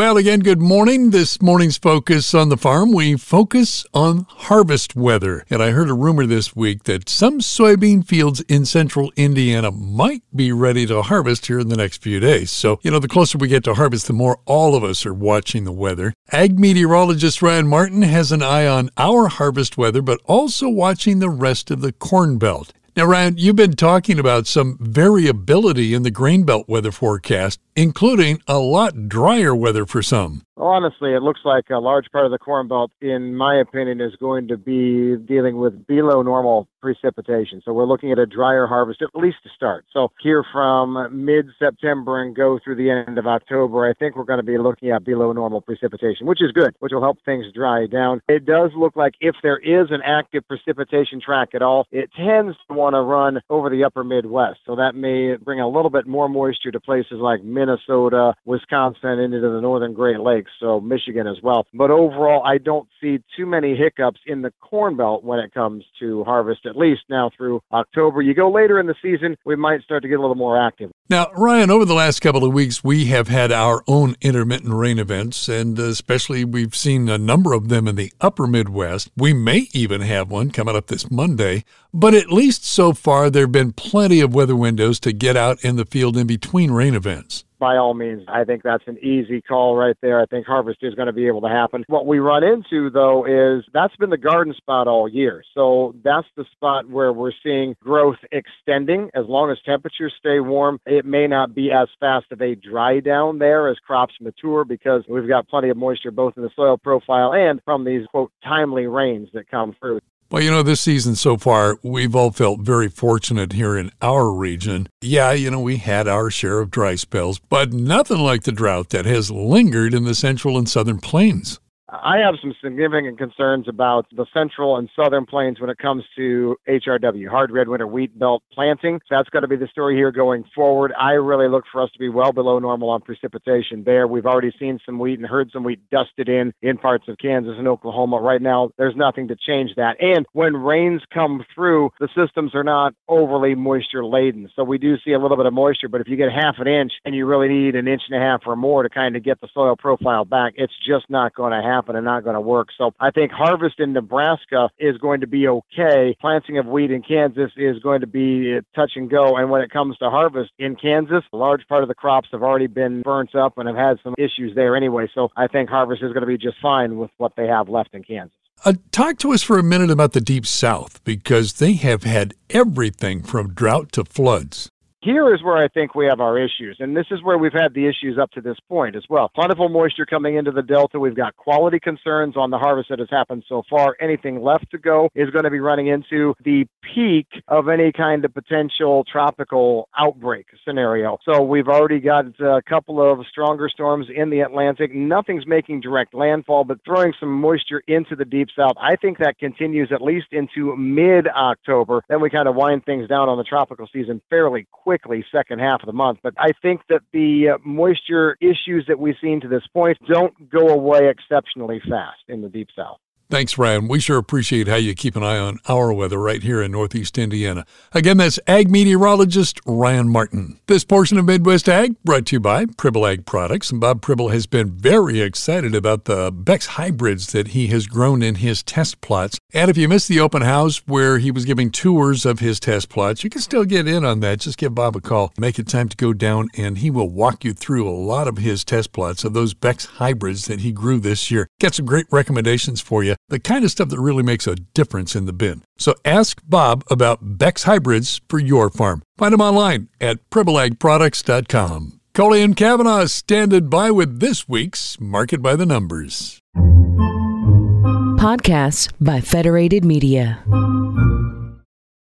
Well, again, good morning. This morning's focus on the farm, we focus on harvest weather. And I heard a rumor this week that some soybean fields in central Indiana might be ready to harvest here in the next few days. So, you know, the closer we get to harvest, the more all of us are watching the weather. Ag meteorologist Ryan Martin has an eye on our harvest weather, but also watching the rest of the Corn Belt. Now, Ryan, you've been talking about some variability in the grain belt weather forecast, including a lot drier weather for some. Honestly, it looks like a large part of the Corn Belt, in my opinion, is going to be dealing with below normal precipitation. So we're looking at a drier harvest, at least to start. So here from mid September and go through the end of October, I think we're going to be looking at below normal precipitation, which is good, which will help things dry down. It does look like if there is an active precipitation track at all, it tends to want to run over the upper Midwest. So that may bring a little bit more moisture to places like Minnesota, Wisconsin, and into the northern Great Lakes, so Michigan as well. But overall, I don't see too many hiccups in the Corn Belt when it comes to harvest at least now through October. You go later in the season, we might start to get a little more active. Now, Ryan, over the last couple of weeks, we have had our own intermittent rain events, and uh, especially we've seen a number of them in the upper Midwest. We may even have one coming up this Monday, but at least so far, there have been plenty of weather windows to get out in the field in between rain events by all means, I think that's an easy call right there. I think harvest is going to be able to happen. What we run into, though, is that's been the garden spot all year. So that's the spot where we're seeing growth extending. As long as temperatures stay warm, it may not be as fast of a dry down there as crops mature because we've got plenty of moisture both in the soil profile and from these, quote, timely rains that come through. Well, you know, this season so far, we've all felt very fortunate here in our region. Yeah, you know, we had our share of dry spells, but nothing like the drought that has lingered in the central and southern plains. I have some significant concerns about the central and southern plains when it comes to HRW, hard red winter wheat belt planting. That's going to be the story here going forward. I really look for us to be well below normal on precipitation there. We've already seen some wheat and heard some wheat dusted in in parts of Kansas and Oklahoma. Right now, there's nothing to change that. And when rains come through, the systems are not overly moisture laden. So we do see a little bit of moisture, but if you get half an inch and you really need an inch and a half or more to kind of get the soil profile back, it's just not going to happen happen and not going to work. So I think harvest in Nebraska is going to be okay. Planting of wheat in Kansas is going to be touch and go. And when it comes to harvest in Kansas, a large part of the crops have already been burnt up and have had some issues there anyway. So I think harvest is going to be just fine with what they have left in Kansas. Uh, talk to us for a minute about the Deep South because they have had everything from drought to floods. Here is where I think we have our issues, and this is where we've had the issues up to this point as well. Plentiful moisture coming into the Delta. We've got quality concerns on the harvest that has happened so far. Anything left to go is going to be running into the peak of any kind of potential tropical outbreak scenario. So we've already got a couple of stronger storms in the Atlantic. Nothing's making direct landfall, but throwing some moisture into the deep south. I think that continues at least into mid October. Then we kind of wind things down on the tropical season fairly quickly quickly second half of the month. But I think that the uh, moisture issues that we've seen to this point don't go away exceptionally fast in the deep south. Thanks, Ryan. We sure appreciate how you keep an eye on our weather right here in Northeast Indiana. Again, that's Ag Meteorologist Ryan Martin. This portion of Midwest Ag brought to you by Pribble Ag Products. And Bob Pribble has been very excited about the Beck's hybrids that he has grown in his test plots. And if you missed the open house where he was giving tours of his test plots, you can still get in on that. Just give Bob a call. Make it time to go down, and he will walk you through a lot of his test plots of those Beck's hybrids that he grew this year. Get some great recommendations for you the kind of stuff that really makes a difference in the bin. So ask Bob about Beck's hybrids for your farm. Find them online at pribbleagproducts.com. Coley and Kavanaugh standing by with this week's Market by the Numbers. Podcasts by Federated Media.